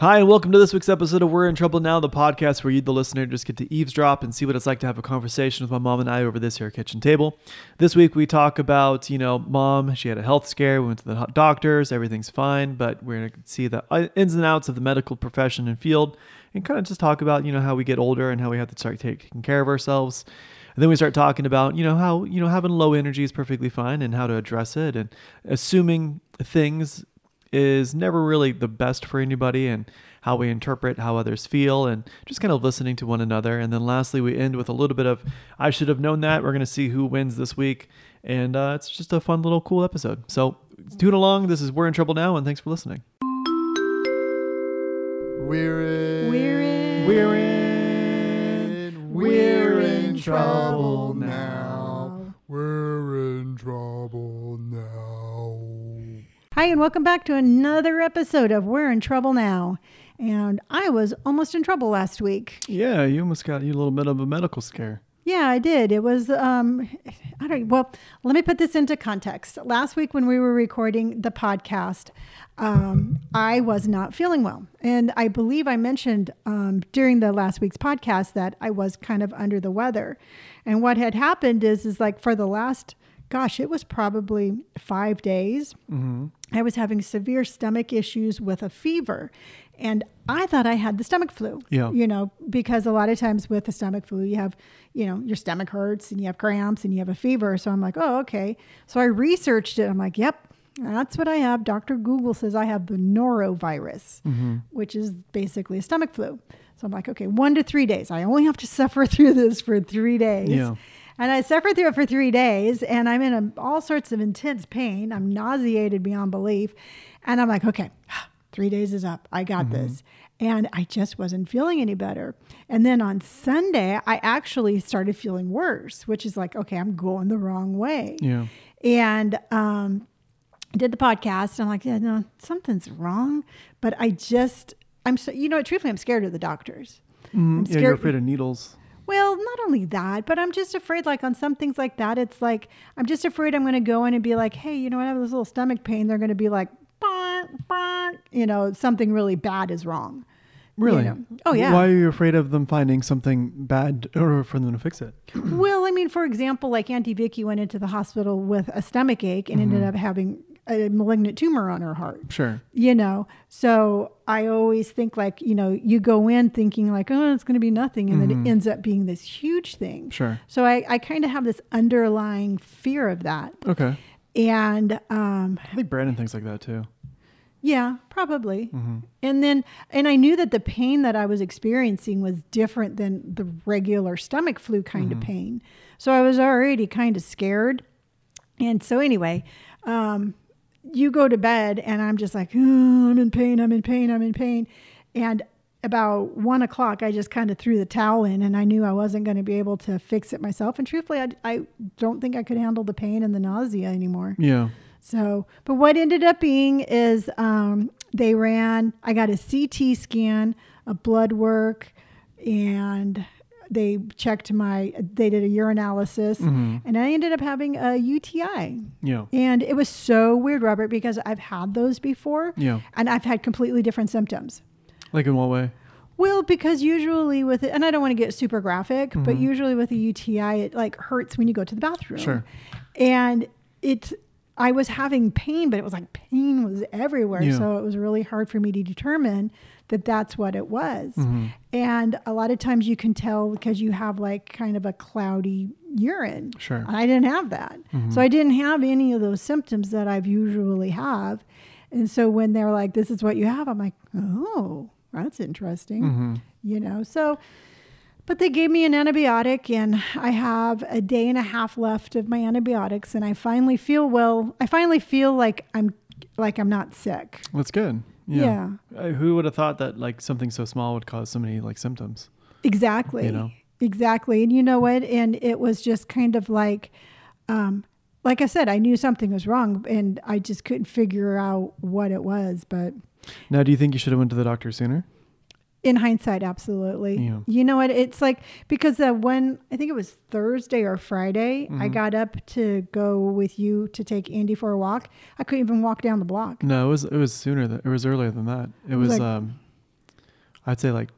Hi, and welcome to this week's episode of We're in Trouble Now, the podcast where you, the listener, just get to eavesdrop and see what it's like to have a conversation with my mom and I over this here kitchen table. This week we talk about, you know, mom, she had a health scare, we went to the doctors, everything's fine, but we're going to see the uh, ins and outs of the medical profession and field and kind of just talk about, you know, how we get older and how we have to start taking care of ourselves. And then we start talking about, you know, how, you know, having low energy is perfectly fine and how to address it and assuming things is never really the best for anybody and how we interpret how others feel and just kind of listening to one another. And then lastly, we end with a little bit of I should have known that. We're going to see who wins this week. And uh, it's just a fun little cool episode. So tune along. This is We're in Trouble Now, and thanks for listening. We're in. We're in. We're in. We're in trouble now. We're in trouble now. Hi, and welcome back to another episode of We're in Trouble Now. And I was almost in trouble last week. Yeah, you almost got you a little bit of a medical scare. Yeah, I did. It was, um, I don't, well, let me put this into context. Last week when we were recording the podcast, um, I was not feeling well. And I believe I mentioned um, during the last week's podcast that I was kind of under the weather. And what had happened is, is like for the last, gosh, it was probably five days. I was having severe stomach issues with a fever. And I thought I had the stomach flu. Yeah. You know, because a lot of times with the stomach flu, you have, you know, your stomach hurts and you have cramps and you have a fever. So I'm like, oh, okay. So I researched it. I'm like, yep, that's what I have. Dr. Google says I have the norovirus, mm-hmm. which is basically a stomach flu. So I'm like, okay, one to three days. I only have to suffer through this for three days. Yeah. And I suffered through it for three days, and I'm in a, all sorts of intense pain. I'm nauseated beyond belief. And I'm like, okay, three days is up. I got this. And I just wasn't feeling any better. And then on Sunday, I actually started feeling worse, which is like, okay, I'm going the wrong way. Yeah. And um, did the podcast. And I'm like, yeah, no, something's wrong. But I just, I'm so, you know, truthfully, I'm scared of the doctors. I'm Mm, yeah, you're afraid of needles. Well, not only that, but I'm just afraid, like on some things like that, it's like I'm just afraid I'm going to go in and be like, hey, you know, I have this little stomach pain. They're going to be like, bonk, bonk, you know, something really bad is wrong. Really? know. Oh, yeah. Why are you afraid of them finding something bad or for them to fix it? well, I mean, for example, like Auntie Vicky went into the hospital with a stomach ache and ended mm-hmm. up having a malignant tumor on her heart. Sure. you know so i always think like you know you go in thinking like oh it's going to be nothing and then it ends up being this huge thing Sure. so i, I kind of have this underlying fear of that Okay. and um I think Brandon thinks like that too. yeah probably and then and i knew that the pain that i was experiencing was different than the regular stomach flu kind of pain so i was already kind of scared and so anyway um you go to bed and i'm just like oh, i'm in pain i'm in pain i'm in pain. And about one o'clock i just kind of threw the towel in and i knew i wasn't going to be able to fix it myself. And truthfully I, I don't think i could handle the pain and the nausea anymore. Yeah. so, but what ended up being is um, they ran, I got a CT scan, a blood work, and they checked my, they did a urinalysis, mm-hmm. and I ended up having a UTI. Yeah. And it was so weird, Robert, because I've had those before Yeah. and I've had completely different symptoms. Like in what way? Well, because usually with it, and I don't want to get super graphic, but mm-hmm. usually with a UTI, it like hurts when you go to the bathroom. Sure. And it, I was having pain, but it was like pain was everywhere. Yeah. So it was really hard for me to determine that that's what it was. Mm-hmm. And a lot of times you can tell because you have like kind of a cloudy urine. Sure. I didn't have that. Mm-hmm. So I didn't have any of those symptoms that I've usually have. And so when they're like, this is what you have, I'm like, oh, that's interesting. Mm-hmm. You know, so, but they gave me an antibiotic and I have a day and a half left of my antibiotics and I finally feel well. I finally feel like I'm, like I'm not sick. That's good. Yeah. Uh, who would have thought that like something so small would cause so many like symptoms? Exactly. You know? Exactly. And you know what? And it was just kind of like, um, like I said, I knew something was wrong and I just couldn't figure out what it was. But Now, do you think you should have went to the doctor sooner? In hindsight, absolutely. Yeah. You know what? It's like because uh, when I think it was Thursday or Friday, Mm-hmm. I got up to go with you to take Andy for a walk. I couldn't even walk down the block. No, it was it was sooner. Than, it was earlier than that. It was Like- um, I'd say like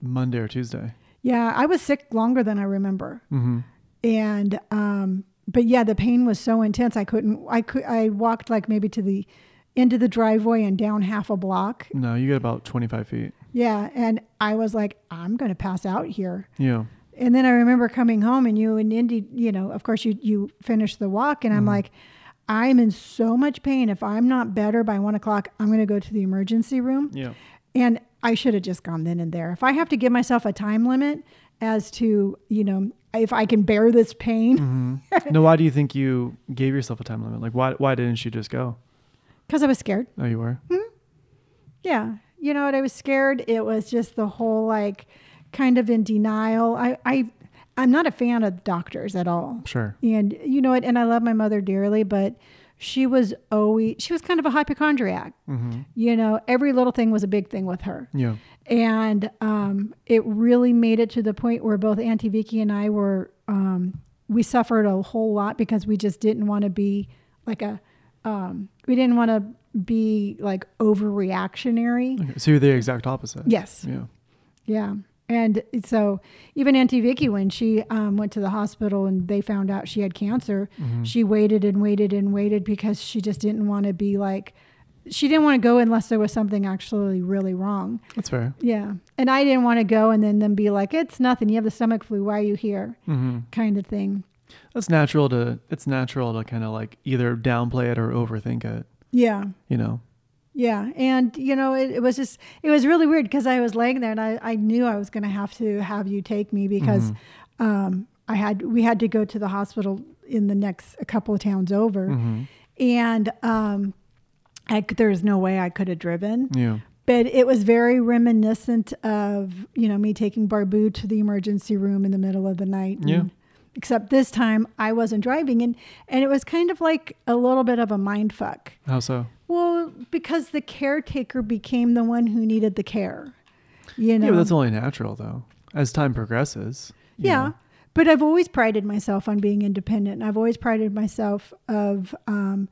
Monday or Tuesday. Yeah, I was sick longer than I remember. Mm-hmm. and um but yeah the pain was so intense i couldn't i could i walked like maybe to the end of the driveway and down half a block No, you get about 25 feet. Yeah and i was like i'm gonna pass out here Yeah. and then i remember coming home and you and indy you know of course you you finished the walk and i'm like i'm in so much pain if i'm not better by one o'clock i'm gonna go to the emergency room Yeah. and I should have just gone then and there. If I have to give myself a time limit as to, you know, if I can bear this pain, Mm-hmm. no, why do you think you gave yourself a time limit? Like, why why didn't you just go? because I was scared. Oh, you were. Yeah. You know what? I was scared. It was just the whole like kind of in denial. I, I, I'm not a fan of doctors at all. Sure. And you know what? And I love my mother dearly, but she was always, she was kind of a hypochondriac. Mm-hmm. You know, every little thing was a big thing with her. Yeah. and um, it really made it to the point where both Auntie Vicky and I were um, we suffered a whole lot because we just didn't want to be like a um, we didn't want to be like overreactionary. Okay. So you're the exact opposite. Yes, Yeah. yeah. And so even Auntie Vicky, when she um, went to the hospital and they found out she had cancer, Mhm. she waited and waited and waited because she just didn't want to be like, she didn't want to go unless there was something actually really wrong. That's fair. Yeah. And I didn't want to go and then them be like, it's nothing. You have the stomach flu. Why are you here? Mm-hmm. Kind of thing. That's natural to. It's natural to kind of like either downplay it or overthink it. Yeah. You know. Yeah. And, you know, it, it was just, it was really weird because I was laying there and I, I knew I was going to have to have you take me because Mhm. um, I had, we had to go to the hospital in the next, a couple of towns over. Mhm. And um, I, there was no way I could have driven. Yeah. but it was very reminiscent of you know me taking Barbu to the emergency room in the middle of the night. Yeah. And- except this time I wasn't driving, and and it was kind of like a little bit of a mind fuck. How so? Well, because the caretaker became the one who needed the care. You know. Yeah, but that's only natural though. As time progresses. Yeah. know. But I've always prided myself on being independent. I've always prided myself of, um,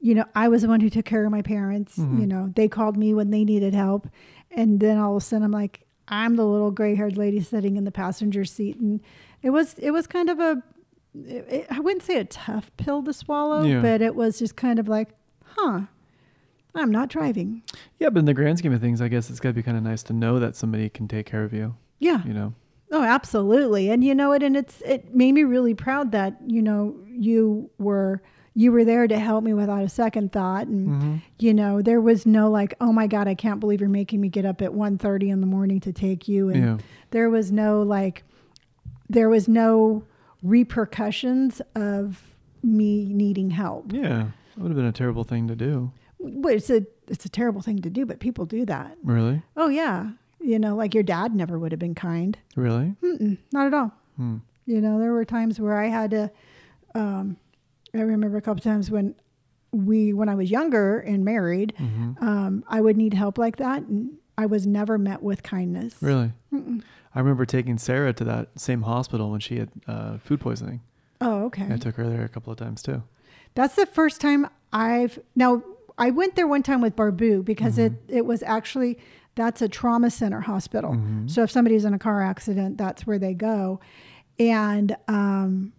you know, I was the one who took care of my parents. Mhm. You know, they called me when they needed help, and then all of a sudden I'm like, I'm the little gray-haired lady sitting in the passenger seat, and it was it was kind of a, it, I wouldn't say a tough pill to swallow, Yeah. but it was just kind of like, huh, I'm not driving. Yeah, but in the grand scheme of things, I guess it's got to be kind of nice to know that somebody can take care of you. Yeah. You know. Oh, absolutely. And you know it And it's it made me really proud that you know you were you were there to help me without a second thought. And Mm-hmm. you know there was no like, oh my god, I can't believe you're making me get up at 1.30 in the morning to take you. And Yeah. there was no like, there was no repercussions of me needing help. Yeah. it would have been a terrible thing to do. But it's a it's a terrible thing to do, but people do that. Really? Oh yeah, you know, like your dad never would have been kind. Really? Mm-mm, not at all. Hmm. You know, there were times where I had to. Um, I remember a couple times when we, when I was younger and married, hmm um, I would need help like that, and I was never met with kindness. Really? Mm-mm. I remember taking Sarah to that same hospital when she had uh, food poisoning. Oh, okay. I took her there a couple of times too. That's the first time I've now. I went there one time with Barbu because it it was actually that's a trauma center hospital. Mhm. So if somebody's in a car accident, that's where they go, and um,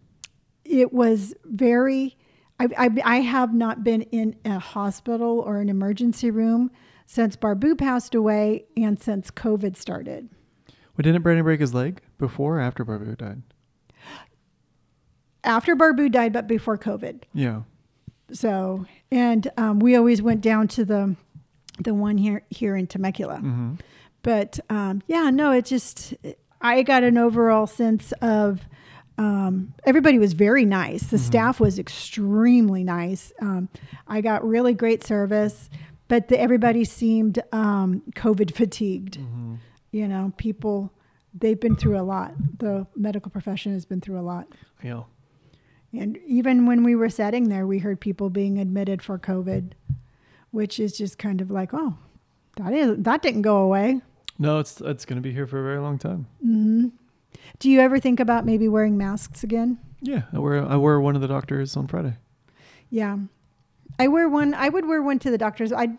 it was very. I, I I have not been in a hospital or an emergency room since Barbu passed away and since COVID started. Well, didn't Brandon break his leg before or after Barbu died? After Barbu died, but before COVID. Yeah. So, and um, we always went down to the the one here here in Temecula. hmm But um, yeah, no, it just I got an overall sense of um, everybody was very nice. The staff was extremely nice. Um, I got really great service, but the, everybody seemed um, COVID fatigued. hmm You know, people they've been through a lot. The medical profession has been through a lot. Yeah. And even when we were sitting there, we heard people being admitted for COVID, which is just kind of like, oh, that is that didn't go away. No, it's it's going to be here for a very long time. Mm-hmm. Do you ever think about maybe wearing masks again? Yeah, I wear I wear one of the doctors on Friday. Yeah, I wear one. I would wear one to the doctor's. I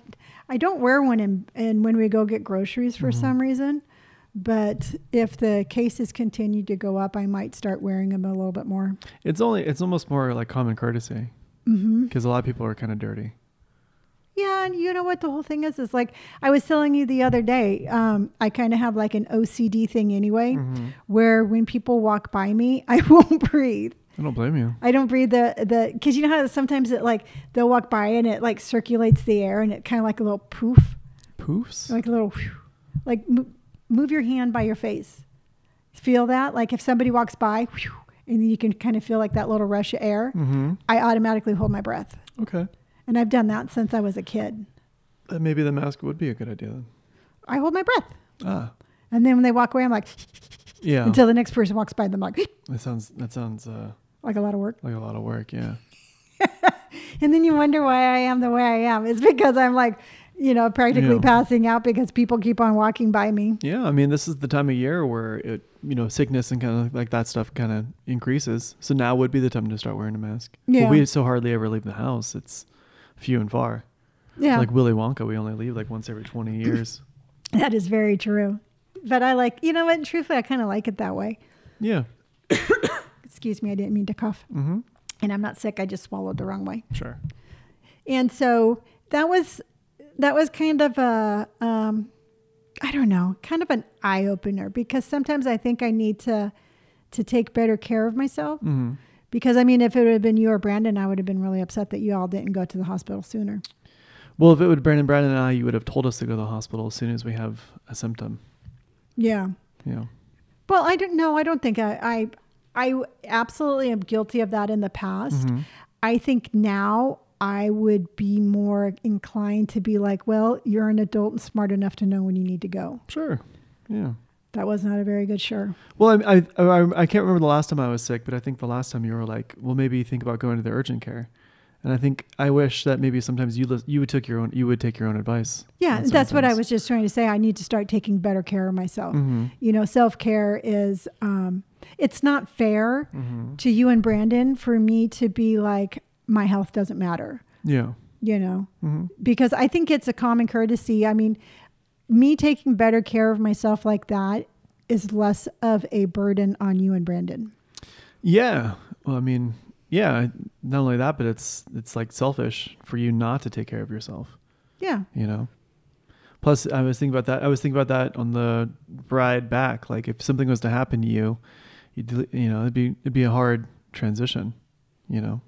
I don't wear one in, in when we go get groceries for Mhm. some reason. But if the cases continue to go up, I might start wearing them a little bit more. It's only it's almost more like common courtesy because a lot of people are kind of dirty. Yeah, and you know what the whole thing is? Is like I was telling you the other day. Um, I kind of have like an OCD thing anyway, Mhm. where when people walk by me, I won't breathe. I don't blame you. I don't breathe the the because you know how sometimes it like they'll walk by and it like circulates the air and it kind of like a little poof, Poofs. like a little whew, like mo- move your hand by your face. Feel that? Like if somebody walks by, whew, and you can kind of feel like that little rush of air. Mm-hmm. I automatically hold my breath, Okay. and I've done that since I was a kid. Uh, maybe the mask would be a good idea then. I hold my breath, Ah. and then when they walk away, I'm like Yeah. until the next person walks by them, like that sounds that sounds uh, like a lot of work. like a lot of work. Yeah. And then you wonder why I am the way I am. It's because I'm like, you know, practically Yeah. passing out because people keep on walking by me. Yeah. I mean, this is the time of year where it you know sickness and kind of like that stuff kind of increases. So now would be the time to start wearing a mask. Yeah. Well, we so hardly ever leave the house. It's few and far. Yeah, Like Willy Wonka, we only leave like once every twenty years. that is very true. But I like, you know what? Truthfully, I kind of like it that way. yeah. Excuse me, I didn't mean to cough. Mm-hmm. And I'm not sick. I just swallowed the wrong way. Sure. And so that was that was kind of a um, I don't know, kind of an eye opener because sometimes I think I need to to take better care of myself. Mm-hmm. Because I mean, if it would have been you or Brandon, I would have been really upset that you all didn't go to the hospital sooner. Well, if it would Brandon, Brandon and I, you would have told us to go to the hospital as soon as we have a symptom. Yeah. Yeah. Well, I don't know. I don't think I, I, I absolutely am guilty of that in the past. Mhm. I think now I would be more inclined to be like, well, you're an adult and smart enough to know when you need to go. Sure. Yeah. That was not a very good sure. Well, I, I I I can't remember the last time I was sick, but I think the last time you were like, well, maybe think about going to the urgent care. And I think I wish that maybe sometimes you lis- you would take your own you would take your own advice. Yeah, that's what I was just trying to say. I need to start taking better care of myself. Mhm. You know, self care is, um, it's not fair Mhm. to you and Brandon for me to be like, my health doesn't matter, Yeah. you know, Mhm. because I think it's a common courtesy. I mean, me taking better care of myself like that is less of a burden on you and Brandon. Yeah. Well, I mean, yeah. Not only that, but it's it's like selfish for you not to take care of yourself. Yeah. You know. Plus, I was thinking about that. I was thinking about that on the ride back. Like, if something was to happen to you, you you know, it'd be it'd be a hard transition. You know,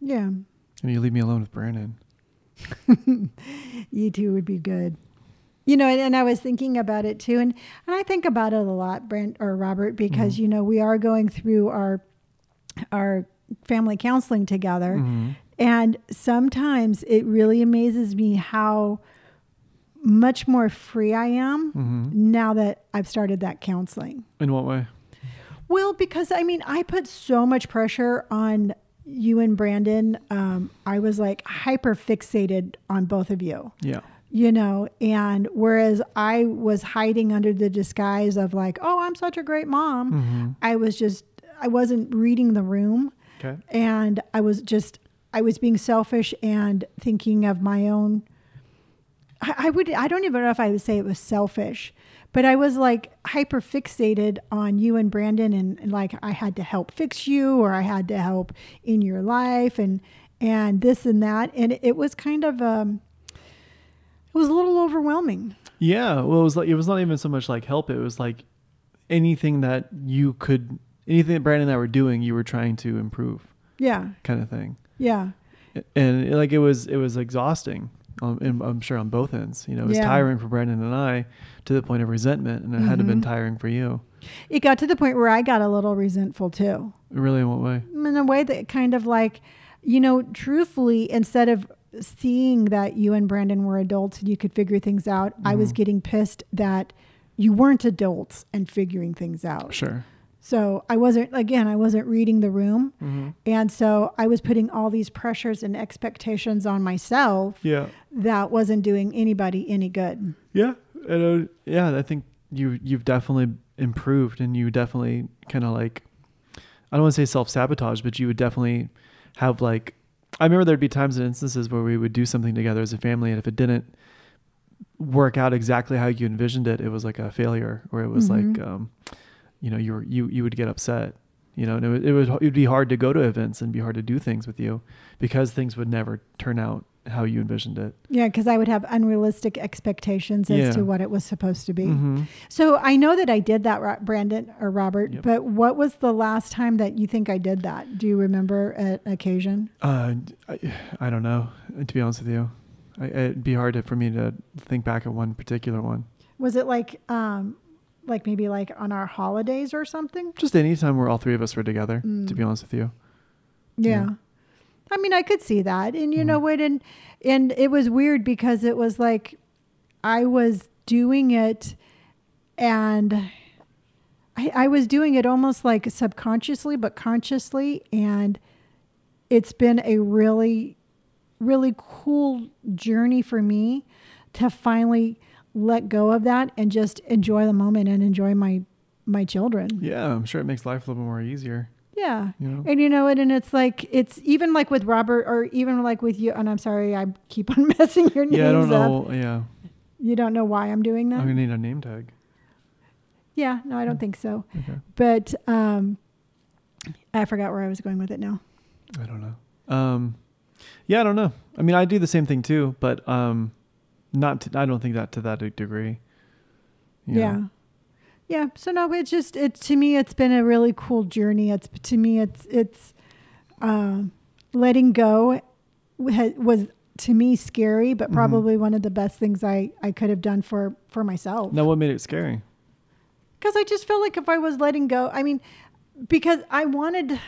Yeah. and you leave me alone with Brandon. you two would be good. You know, and, and I was thinking about it too, and and I think about it a lot, Brent or Robert, because Mhm. you know we are going through our our family counseling together, Mhm. and sometimes it really amazes me how much more free I am Mhm. now that I've started that counseling. In what way? Well, because I mean, I put so much pressure on you and Brandon. Um, I was like hyper fixated on both of you Yeah. you know and whereas i was hiding under the disguise of like oh i'm such a great mom Mm-hmm. i was just i wasn't reading the room Okay. and i was just i was being selfish and thinking of my own I, I would i don't even know if i would say it was selfish but i was like hyper fixated on you and brandon and, and like i had to help fix you or i had to help in your life and and this and that and it was kind of um it was a little overwhelming Yeah. Well, it was like it was not even so much like help. It was like anything that you could, anything that Brandon and I were doing, you were trying to improve, yeah kind of thing. yeah And it, like it was, it was exhausting. Um, and I'm sure on both ends. You know, it was Yeah. tiring for Brandon and I to the point of resentment, and it had to have been Mhm. tiring for you. it got to the point where i got a little resentful too Really, in what way? in a way that kind of like, you know, truthfully, instead of seeing that you and Brandon were adults and you could figure things out, I was Mhm. getting pissed that you weren't adults and figuring things out. Sure. So I wasn't, again, I wasn't reading the room. Mm-hmm. And so I was putting all these pressures and expectations on myself Yeah. that wasn't doing anybody any good. Yeah. And, uh, yeah. I think you you've definitely improved, and you definitely kind of like I don't want to say self sabotage, but you would definitely have like I remember there'd be times and instances where we would do something together as a family, and if it didn't work out exactly how you envisioned it, it was like a failure, or it was Mhm. like, um, you know, you were you you would get upset, you know, and it would, it would it would be hard to go to events and be hard to do things with you because things would never turn out how you envisioned it. Yeah, because I would have unrealistic expectations as Yeah. to what it was supposed to be. Mhm. So I know that I did that, Brandon or Robert. Yep. But what was the last time that you think I did that? Do you remember an occasion? Uh, I, I don't know. To be honest with you, I, it'd be hard to, for me to think back at one particular one. Was it like, um, like maybe like on our holidays or something? Just any time where all three of us were together. To Mm. be honest with you. Yeah. Yeah. I mean, I could see that. And you know Mhm. what? And, and it was weird because it was like I was doing it and I, I was doing it almost like subconsciously, but consciously. And it's been a really, really cool journey for me to finally let go of that and just enjoy the moment and enjoy my my children. Yeah, I'm sure it makes life a little bit more easier. Yeah. You know. And you know what? And it's like it's even like with Robert, or even like with you. And I'm sorry, I keep on messing your names Yeah, I don't up. know. Yeah, You don't know why I'm doing that. I'm gonna need a name tag. Yeah, no, I don't think so. Okay. But um, I forgot where I was going with it now. I don't know. Um, yeah, I don't know. I mean, I do the same thing too, but um, not. To, I don't think that to that degree. You know? Yeah. Yeah. So no, it's just it's to me it's been a really cool journey. It's to me it's it's um letting go was to me scary, but Mhm. probably one of the best things I I could have done for for myself. Now, what made it scary? Because I just felt like if I was letting go, I mean, because I wanted,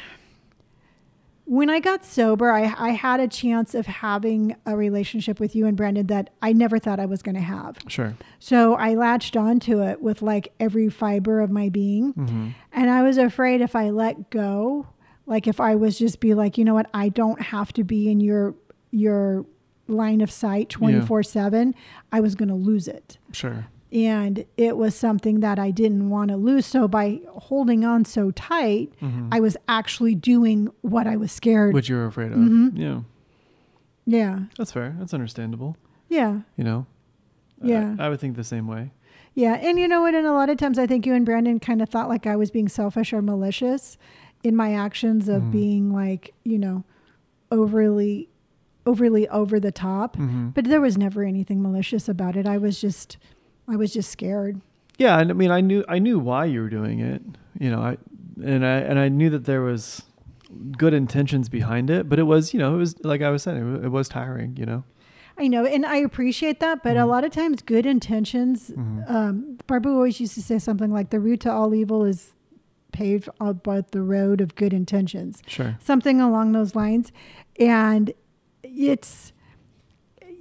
when I got sober, I, I had a chance of having a relationship with you and Brandon that I never thought I was going to have. Sure. So I latched onto it with like every fiber of my being. hmm And I was afraid if I let go, like if I was just be like, you know what, I don't have to be in your, your, line of sight 24 7 i was going to lose it Sure. And it was something that I didn't want to lose. So by holding on so tight, hmm I was actually doing what I was scared. Which you were afraid of. Mhm. Yeah, yeah, that's fair. That's understandable. yeah, You know. Yeah. I, would think the same way. yeah. And you know what? And a lot of times, I think you and Brandon kind of thought like I was being selfish or malicious in my actions of Mhm. being like, you know, overly, overly over the top. hmm But there was never anything malicious about it. I was just, I was just scared. Yeah, and I mean, I knew I knew why you were doing it. You know, I and I and I knew that there was good intentions behind it, but it was, you know, it was like I was saying, it was, tiring. You know. I know, and I appreciate that, but a Mhm. lot of times, good intentions. Mhm. Um, Barbu always used to say something like, "The route to all evil is paved about the road of good intentions," Sure. something along those lines. And it's,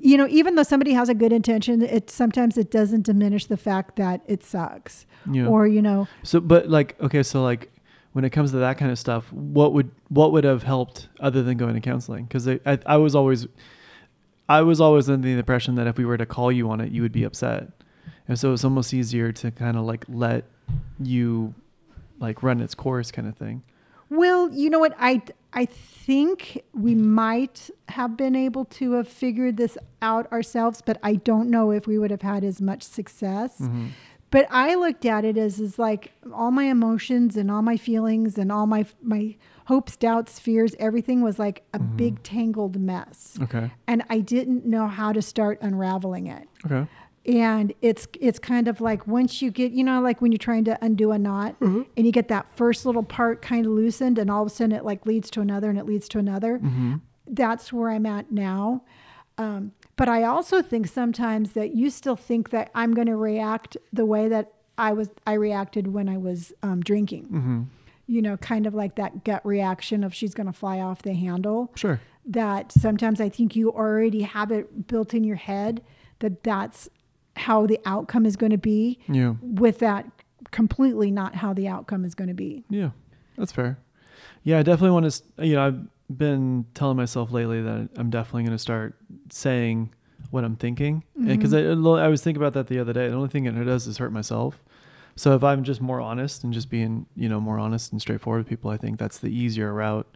you know, even though somebody has a good intention, it sometimes it doesn't diminish the fact that it sucks, Yeah. or you know, So, but like, okay, so like, when it comes to that kind of stuff, what would what would have helped other than going to counseling? Because I, I I was always, I was always under the impression that if we were to call you on it, you would be upset, and so it's almost easier to kind of like let you, like run its course, kind of thing. Well, you know what? I I think we might have been able to have figured this out ourselves, but I don't know if we would have had as much success. Mm-hmm. But I looked at it as is like all my emotions and all my feelings and all my my hopes, doubts, fears, everything was like a Mhm. big tangled mess. Okay. And I didn't know how to start unraveling it. Okay. And it's it's kind of like once you get, you know, like when you're trying to undo a knot Mm-hmm. and you get that first little part kind of loosened and all of a sudden it like leads to another and it leads to another. Mm-hmm. That's where I'm at now. Um, but I also think sometimes that you still think that I'm going to react the way that I was I reacted when I was um, drinking. Mm-hmm. You know, kind of like that gut reaction of she's going to fly off the handle. Sure. That sometimes I think you already have it built in your head that that's how the outcome is going to be Yeah. with that completely not how the outcome is going to be. Yeah. That's fair. Yeah, I definitely want to. You know, I've been telling myself lately that I'm definitely going to start saying what I'm thinking, because mm-hmm. I, I was thinking about that the other day. The only thing it does is hurt myself. So if I'm just more honest and just being, you know, more honest and straightforward with people, I think that's the easier route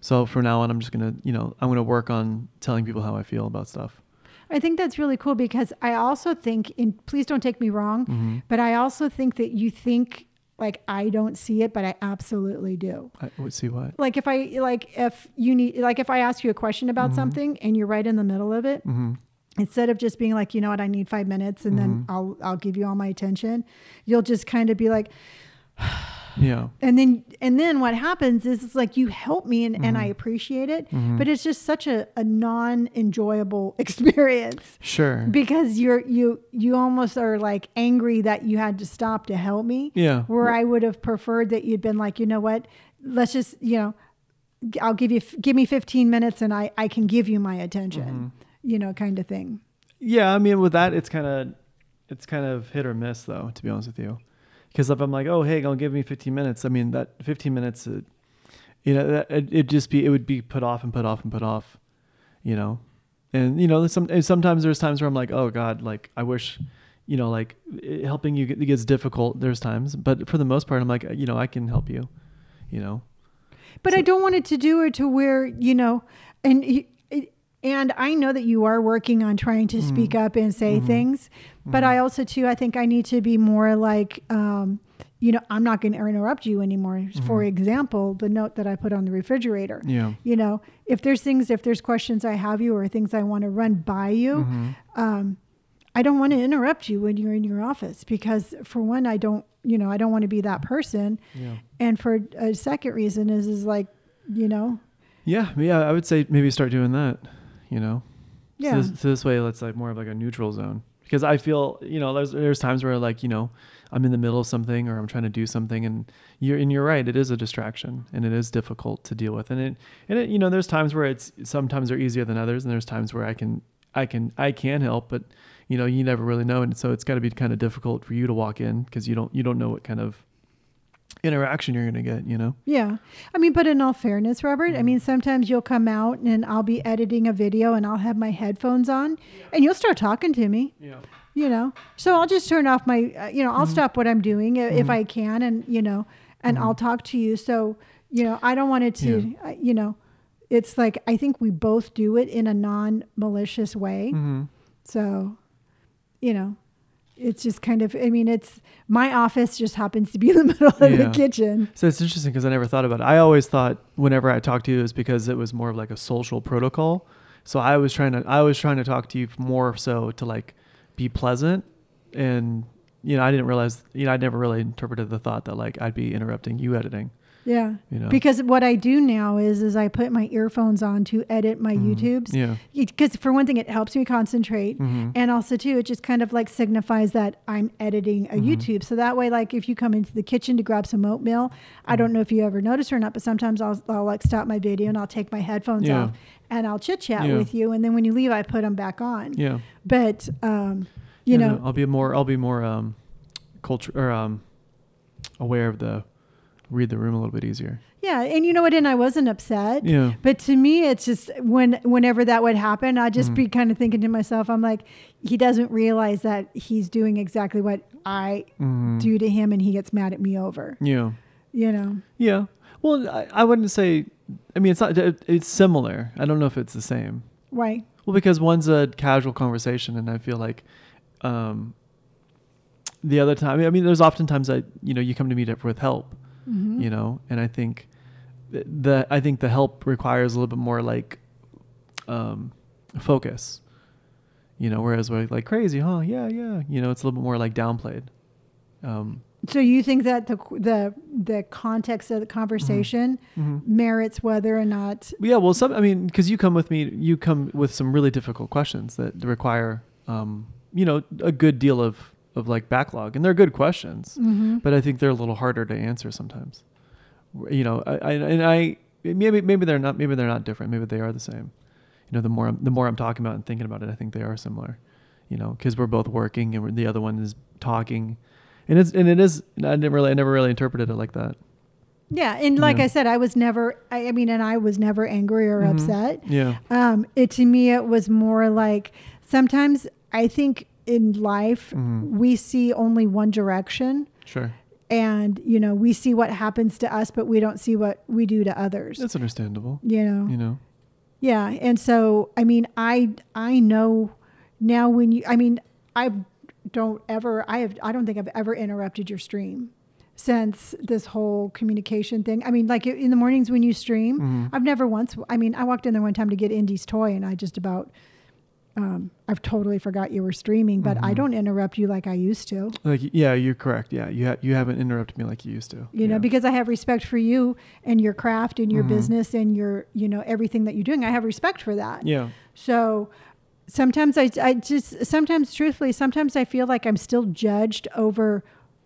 So from now on, I'm just gonna, you know, I'm gonna work on telling people how I feel about stuff. I think that's really cool because I also think, and please don't take me wrong, Mm-hmm. but I also think that you think like I don't see it, but I absolutely do. I would see what. Like if I like if you need like if I ask you a question about Mm-hmm. something and you're right in the middle of it, instead of just being like, you know what, I need five minutes and then Mm-hmm. I'll I'll give you all my attention, you'll just kind of be like, Yeah. and then and then what happens is it's like you help me and, and I Mm-hmm. appreciate it, but it's just such a, a non enjoyable experience Sure. because you're you you almost are like angry that you had to stop to help me Yeah. where i would have preferred that you'd been like you know what let's just you know I'll give you give me 15 minutes and i i can give you my attention Mm-hmm. you know kind of thing Yeah, I mean, with that, it's kind of, it's kind of hit or miss, though. To be honest with you, because if I'm like, oh, hey, gonna give me 15 minutes. I mean, that 15 minutes, it, you know, that it, it'd just be, it would be put off and put off and put off, you know, and you know, some sometimes there's times where I'm like, oh God, like I wish, you know, like it, helping you get- it gets difficult. There's times, but for the most part, I'm like, you know, I can help you, you know. but i don't want it to do it to where you know and and i know that you are working on trying to mm-hmm. speak up and say mm-hmm. things but i also too i think i need to be more like um you know i'm not going to interrupt you anymore for example the note that i put on the refrigerator Yeah. you know if there's things if there's questions i have you or things i want to run by you um, i don't want to interrupt you when you're in your office because for one i don't you know i don't want to be that person Yeah. and for a second reason is is like you know Yeah, yeah, I would say maybe start doing that. You know, Yeah. So this, so this way, it's like more of like a neutral zone because I feel you know there's there's times where like you know I'm in the middle of something or I'm trying to do something and you're and you're right, it is a distraction and it is difficult to deal with. And it and it you know there's times where it's sometimes they're easier than others and there's times where I can I can I can help but you know you never really know. And so it's got to be kind of difficult for you to walk in because you don't you don't know what kind of interaction you're gonna get you know Yeah. I mean, but in all fairness, Robert, Mm-hmm. I mean, sometimes you'll come out and I'll be editing a video and I'll have my headphones on and you'll start talking to me, yeah you know. So I'll just turn off my, uh, you know, Mm-hmm. I'll stop what I'm doing i- if I can and, you know, and I'll talk to you. So, you know, I don't want it to, uh, you know, it's like I think we both do it in a non malicious way. mm-hmm. So, you know, it's just kind of, I mean, it's my office just happens to be in the middle of Yeah. the kitchen. So it's interesting because I never thought about it. I always thought whenever I talked to you, it was because it was more of like a social protocol. So I was trying to, I was trying to talk to you more so to like be pleasant, and you know, I didn't realize, you know, I never really interpreted the thought that like I'd be interrupting you editing. Yeah. You know, Because what I do now is is I put my earphones on to edit my YouTubes. yeah, Because for one thing, it helps me concentrate, Mhm. and also too, it just kind of like signifies that I'm editing a YouTube. So that way, like if you come into the kitchen to grab some oatmeal, I don't know if you ever notice or not, but sometimes I'll, I'll like stop my video and I'll take my headphones Yeah. off and I'll chit chat Yeah. with you, and then when you leave, I put them back on. yeah. But um, you Yeah, know, no, I'll be more, I'll be more um, culture or um, aware of the read the room a little bit easier. yeah, and you know what? And I wasn't upset. Yeah, But to me, it's just when whenever that would happen, I'd just Mm-hmm. be kind of thinking to myself, I'm like, he doesn't realize that he's doing exactly what I Mhm. do to him, and he gets mad at me over. yeah. You know? Yeah. Well, I, I wouldn't say. I mean, it's not. it- It's similar. I don't know if it's the same. Right? Well, because one's a casual conversation, and I feel like, um, the other time. I mean, there's oftentimes I, you know, you come to meet up with help, Mhm. you know, and I think the I think the help requires a little bit more like, um, focus. You know, whereas we're like crazy, huh? Yeah, yeah. You know, it's a little bit more like downplayed. Um, So you think that the the the context of the conversation mhm. merits whether or not? Yeah, well, some. I mean, because you come with me, you come with some really difficult questions that require, um, you know, a good deal of of like backlog, and they're good questions, hmm but I think they're a little harder to answer sometimes. You know, I, I and I maybe maybe they're not maybe they're not different. Maybe they are the same. You know, the more I'm, the more I'm talking about and thinking about it, I think they are similar. You know, because we're both working and the other one is talking, and it's and it is. I didn't really, I never really interpreted it like that. Yeah, and like Yeah. I said, I was never. I, I mean, and I was never angry or Mhm. upset. Yeah. Um, it to me, it was more like sometimes I think in life Mhm. we see only one direction, Sure. and you know we see what happens to us but we don't see what we do to others That's understandable. you know You know. yeah and so i mean i i know now when you i mean i don't ever i have i don't think i've ever interrupted your stream since this whole communication thing i mean like in the mornings when you stream Mhm. i've never once i mean i walked in there one time to get indy's toy and i just about um, i've totally forgot you were streaming but i Mhm. don't interrupt you like i used to Like yeah, you're correct. Yeah, you ha- you haven't interrupted me like you used to. you know because i have respect for you and your craft and your Mhm. business and your you know everything that you're doing i have respect for that yeah. so sometimes I, I just sometimes truthfully sometimes i feel like i'm still judged over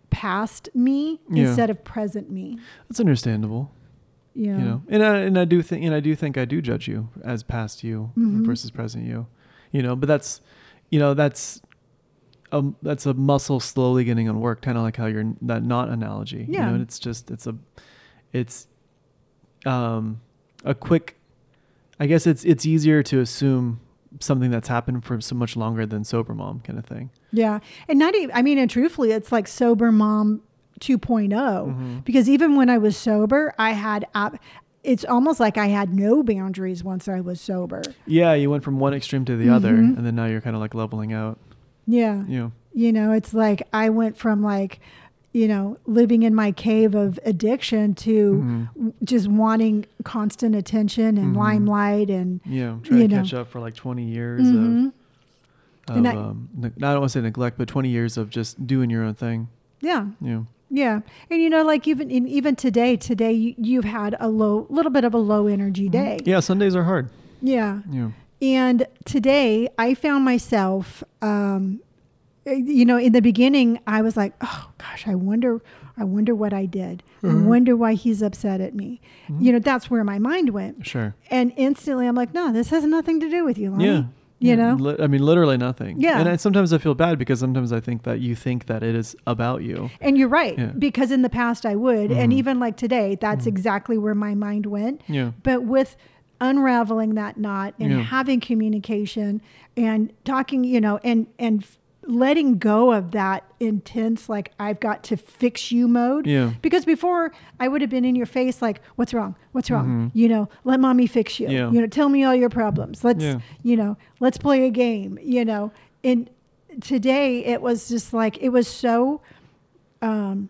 past me Yeah. instead of present me That's understandable. yeah You know, and I and I do think and I do think I do judge you as past you Mhm. versus present you. You know, but that's, you know, that's. Um, that's a muscle slowly getting unworked, kind of like how you're that not analogy. Yeah. You know, and it's just it's a, it's, um, a quick. I guess it's it's easier to assume something that's happened for so much longer than sober mom kind of thing. yeah and not even i mean and truthfully it's like sober mom 2 Mhm. because even when i was sober i had ab- it's almost like i had no boundaries once i was sober Yeah, you went from one extreme to the other, Mhm. and then now you're kind of like leveling out. yeah You know, You know, it's like I went from like, you know, living in my cave of addiction to Mhm. just wanting constant attention and Mhm. limelight and yeah, trying You to know. catch up for like 20 years of, of And I- um, ne- I don't want to say neglect, but 20 years of just doing your own thing. yeah, know, yeah. And you know, like even in, even today, today you, you've had a low, little bit of a low energy day. yeah, Sundays are hard. Yeah. Yeah, And today I found myself, um, you know, in the beginning, I was like, oh gosh, I wonder, I wonder what I did. I Mhm. wonder why he's upset at me. Mhm. You know, that's where my mind went. sure. And instantly I'm like, no, this has nothing to do with you, Lonnie. Yeah. You know? li- I mean, literally nothing. Yeah. And I, sometimes I feel bad because sometimes I think that you think that it is about you. And you're right, Yeah. because in the past I would. And Mhm. even like today, that's Mhm. exactly where my mind went. Yeah. But with unraveling that knot and Yeah. having communication and talking, you know, and, and letting go of that intense, like, I've got to fix you mode. Yeah. Because before I would have been in your face, like, what's wrong? What's wrong? Mhm. You know, let mommy fix you. Yeah. You know, tell me all your problems. Let's, Yeah. you know, let's play a game, you know. And today it was just like, it was so um,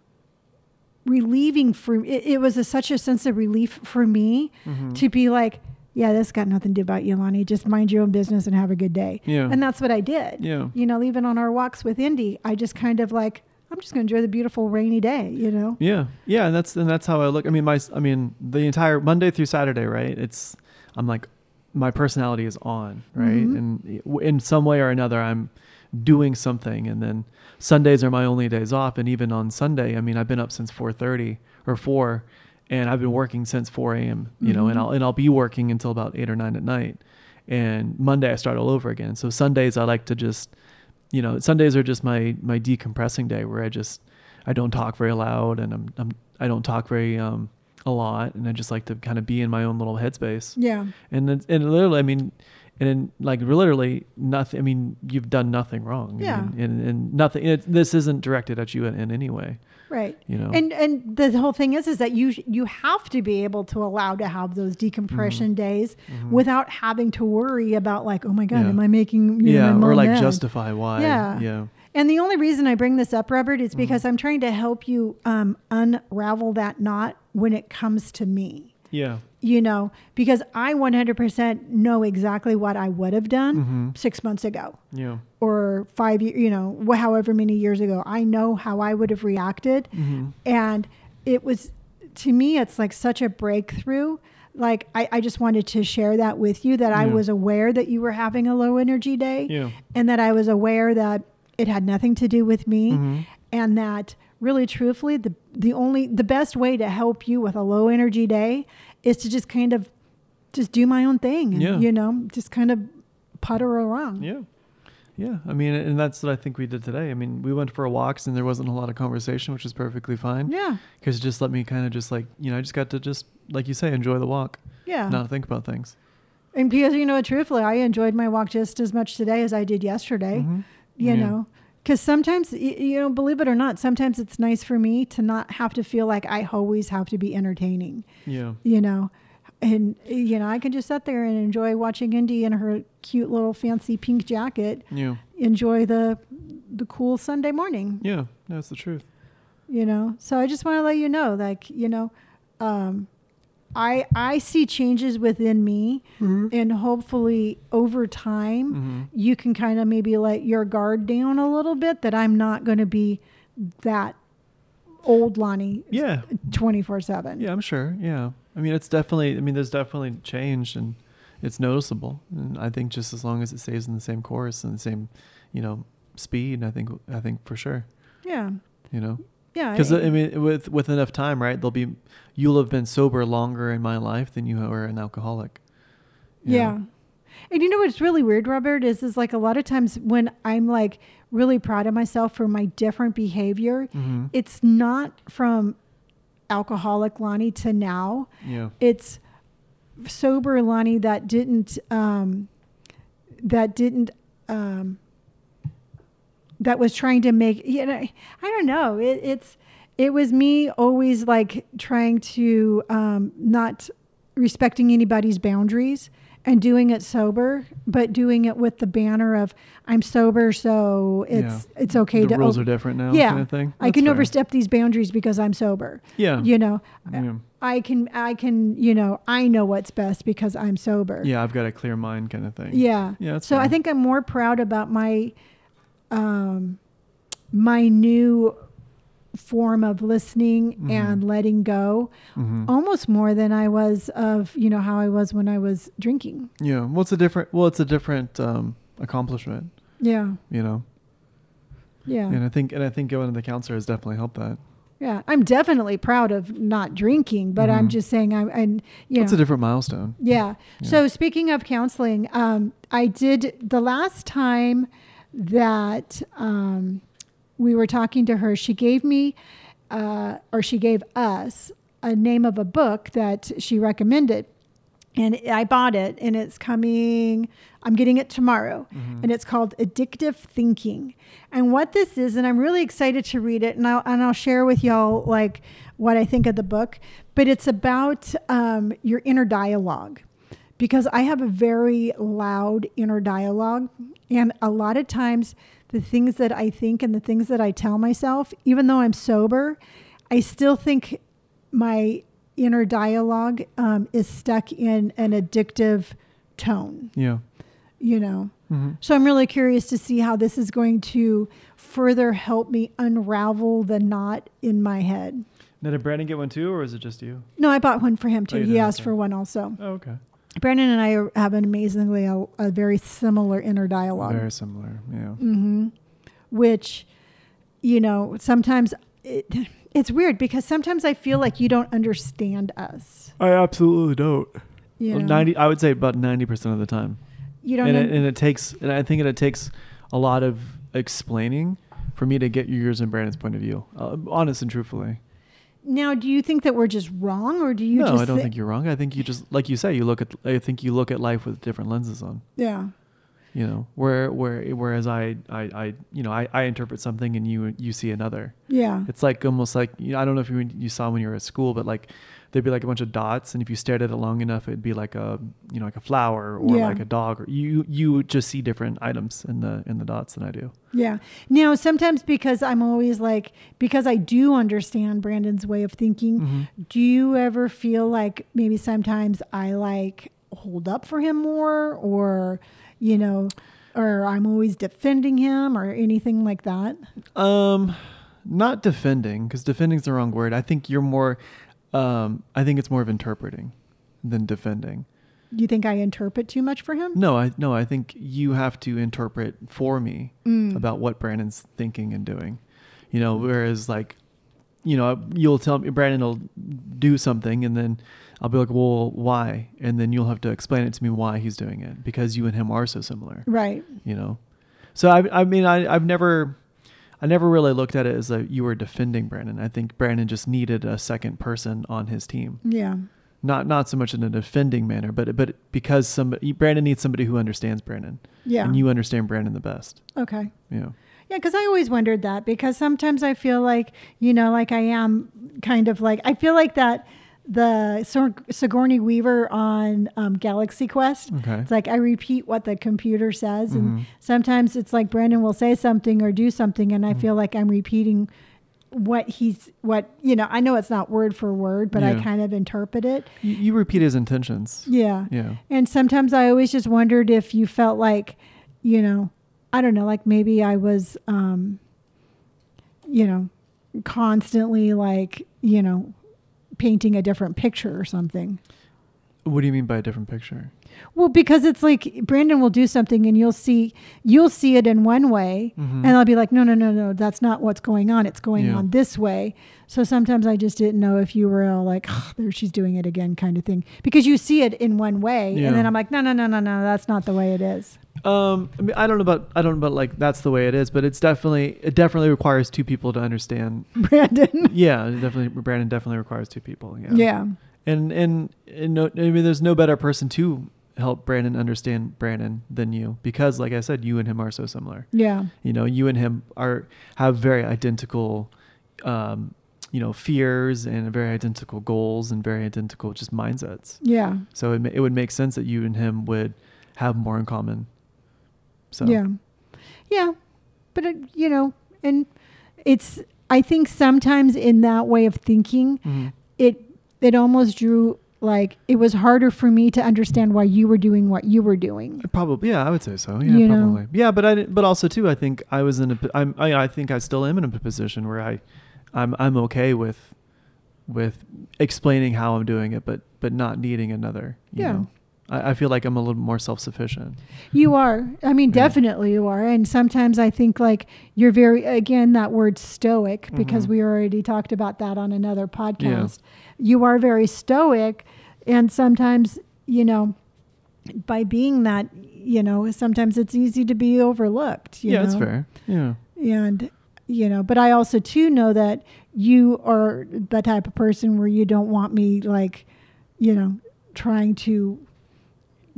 relieving for it, it was a, such a sense of relief for me Mhm. to be like, yeah, this got nothing to do about you, Lonnie. Just mind your own business and have a good day. Yeah. And that's what I did. Yeah. You know, even on our walks with Indy, I just kind of like, I'm just going to enjoy the beautiful rainy day, you know? Yeah, yeah, and that's and that's how I look. I mean, my I mean, the entire Monday through Saturday, right? It's I'm like my personality is on, right? Mhm. And in some way or another, I'm doing something, and then Sundays are my only days off. And even on Sunday, I mean, I've been up since 4:30 or four, and I've been working since 4 a.m. You know, and Mhm. I'll and I'll be working until about eight or nine at night. And Monday I start all over again. So Sundays I like to just you know, Sundays are just my my decompressing day where I just I don't talk very loud and I'm, I'm I don't talk very um a lot and I just like to kind of be in my own little headspace. Yeah. And then and literally I mean and then, like literally nothing I mean you've done nothing wrong. Yeah. mean, and, and nothing it, this isn't directed at you in, in any way, Right. you know. And and the whole thing is is that you you have to be able to allow to have those decompression days Mhm. without having to worry about like, oh my God, Yeah. am I making you yeah, my or like mad? justify why. Yeah. Yeah. And the only reason I bring this up, Robert, Mm-hmm. is because I'm trying to help you um, unravel that knot when it comes to me. Yeah. You know, because I 100% know exactly what I would have done Mhm. six months ago Yeah. or five years, you know, however many years ago. I know how I would have reacted. Mhm. And it was, to me, it's like such a breakthrough. Like, I, I just wanted to share that with you that I was aware that you were having a low energy day Yeah. and that I was aware that it had nothing to do with me Mhm. and that really truthfully the the only the best way to help you with a low energy day is to just kind of just do my own thing and Yeah. you know just kind of putter around. Yeah. Yeah. I mean, and that's what I think we did today. I mean, we went for walks and there wasn't a lot of conversation, which is perfectly fine. yeah Because it just let me kind of just like, you know, I just got to just, like you say, enjoy the walk, yeah not think about things. and because you know truthfully i enjoyed my walk just as much today as i did yesterday Mhm. you Yeah. know Because sometimes, you know, believe it or not, sometimes it's nice for me to not have to feel like I always have to be entertaining, Yeah. you know. And, you know, I can just sit there and enjoy watching Indy in her cute little fancy pink jacket, Yeah. enjoy the the cool Sunday morning, Yeah. That's the truth. you know. So I just want to let you know, like, you know, um, I I see changes within me, and hopefully over time, hmm you can kind of maybe let your guard down a little bit that I'm not going to be that old Lonnie Yeah. 24 7. Yeah, I'm sure. Yeah. I mean, it's definitely, I mean, there's definitely change and it's noticeable. And I think just as long as it stays in the same course and the same, you know, speed, I think, I think for sure, Yeah. you know, Yeah. because I mean, with, with enough time, right. There'll be, you'll have been sober longer in my life than you were an alcoholic. yeah. know? And you know what's really weird, Robert, is is like a lot of times when I'm like really proud of myself for my different behavior, Mhm. it's not from alcoholic Lonnie to now. Yeah. It's sober Lonnie that didn't um, that didn't um, that was trying to make you know I don't know it, it's it was me always like trying to um, not respecting anybody's boundaries and doing it sober, but doing it with the banner of I'm sober, so it's it's okay the to rules are different now. Yeah. Kind of thing. I can fair. overstep these boundaries because I'm sober. Yeah. You know, Yeah. I can I can you know I know what's best because I'm sober. Yeah. I've got a clear mind kind of thing. Yeah. Yeah. So I think I'm more proud about my um my new form of listening Mhm. and letting go Mhm. almost more than I was of, you know, how I was when I was drinking. Yeah. Well, it's a different, well, it's a different, um, accomplishment, Yeah. you know? Yeah. And I think, and I think going to the counselor has definitely helped that. Yeah. I'm definitely proud of not drinking, but I'm Mhm. just saying I'm and you It's know a different milestone. Yeah. Yeah. So speaking of counseling, um, I did the last time that um, we were talking to her. She gave me, uh, or she gave us, a name of a book that she recommended, and I bought it, and it's coming. I'm getting it tomorrow, Mhm. and it's called Addictive Thinking. And what this is, and I'm really excited to read it, and I'll and I'll share with y'all like what I think of the book. But it's about um, your inner dialogue, because I have a very loud inner dialogue, and a lot of times the things that I think and the things that I tell myself, even though I'm sober, I still think my inner dialogue um, is stuck in an addictive tone. Yeah. You know. hmm So I'm really curious to see how this is going to further help me unravel the knot in my head. Now, did Brandon get one too, or is it just you? No, I bought one for him too. Oh, he asked Okay. for one also. Oh, okay. Brandon and I have an amazingly a, a very similar inner dialogue. Very similar. Yeah. Mm-hmm. Which, you know, sometimes it, it's weird because sometimes I feel like you don't understand us. I absolutely don't. You know? Ninety, I would say about ninety percent of the time, You don't. and it, and it takes, and I think it takes a lot of explaining for me to get yours and Brandon's point of view, uh, honest and truthfully. Now, do you think that we're just wrong, or do you no? I don't thi- think you're wrong. I think you just, like you say, you look at. I think you look at life with different lenses on. Yeah. You know, where where whereas I I, I you know I, I interpret something and you you see another. Yeah. It's like almost like you know, I don't know if you you saw when you were at school, but like there'd be like a bunch of dots, and if you stared at it long enough, it'd be like a you know like a flower or Yeah. like a dog, or you you just see different items in the in the dots than I do. Yeah. Now, sometimes because I'm always like, because I do understand Brandon's way of thinking, Mm-hmm. do you ever feel like maybe sometimes I like hold up for him more or, you know, or I'm always defending him or anything like that? Um, not defending because defending's the wrong word. I think you're more. Um, I think it's more of interpreting than defending. You think I interpret too much for him? No, I no, I think you have to interpret for me Mm. about what Brandon's thinking and doing. You know, whereas like, you know, you'll tell me Brandon will do something and then I'll be like, well, why? And then you'll have to explain it to me why he's doing it because you and him are so similar. Right. You know, so I, I mean, I, I've never, I never really looked at it as a you were defending Brandon. I think Brandon just needed a second person on his team Yeah. not not so much in a defending manner, but but because somebody Brandon needs somebody who understands Brandon, Yeah. and you understand Brandon the best. okay. Yeah, Yeah, because I always wondered that because sometimes I feel like, you know, like I am kind of like, I feel like that the Sigourney Weaver on um, Galaxy Quest. Okay. It's like I repeat what the computer says. Mhm. And sometimes it's like Brandon will say something or do something, and I Mhm. feel like I'm repeating what he's, what, you know, I know it's not word for word, but I kind of interpret it. You, you repeat his intentions. Yeah. Yeah. And sometimes I always just wondered if you felt like, you know, I don't know, like maybe I was, um, you know, constantly like, you know, painting a different picture or something. What do you mean by a different picture? Well, because it's like Brandon will do something and you'll see you'll see it in one way Mhm. and I'll be like, no, no, no, no, that's not what's going on. It's going Yeah. on this way. So sometimes I just didn't know if you were all like, "Ugh, there she's doing it again kind of thing. Because you see it in one way Yeah. and then I'm like, no, no, no, no, no, that's not the way it is. Um, I mean, I don't know about I don't know about like that's the way it is, but it's definitely it definitely requires two people to understand. Brandon. Yeah, definitely Brandon definitely requires two people. Yeah. Yeah. And and, and no, I mean, there's no better person to help Brandon understand Brandon than you because, like I said, you and him are so similar. Yeah. You know, you and him are have very identical, um, you know, fears and very identical goals and very identical just mindsets. Yeah. So it it would make sense that you and him would have more in common. So Yeah. Yeah. But, it, you know, and it's, I think sometimes in that way of thinking, Mhm. it, it almost drew like it was harder for me to understand why you were doing what you were doing. Probably, yeah, I would say so. Yeah, You know? Yeah, but I, but also too, I think I was in a, I'm, I, I think I still am in a position where I, I'm, I'm okay with, with explaining how I'm doing it, but, but not needing another. You Yeah. Know? I, I feel like I'm a little more self-sufficient. You are. I mean, Yeah. definitely you are. And sometimes I think like you're very, again, that word stoic, because Mhm. we already talked about that on another podcast. You are very stoic. And sometimes, you know, by being that, you know, sometimes it's easy to be overlooked. You yeah, that's fair. Yeah. And, you know, but I also too know that you are the type of person where you don't want me like, you know, trying to,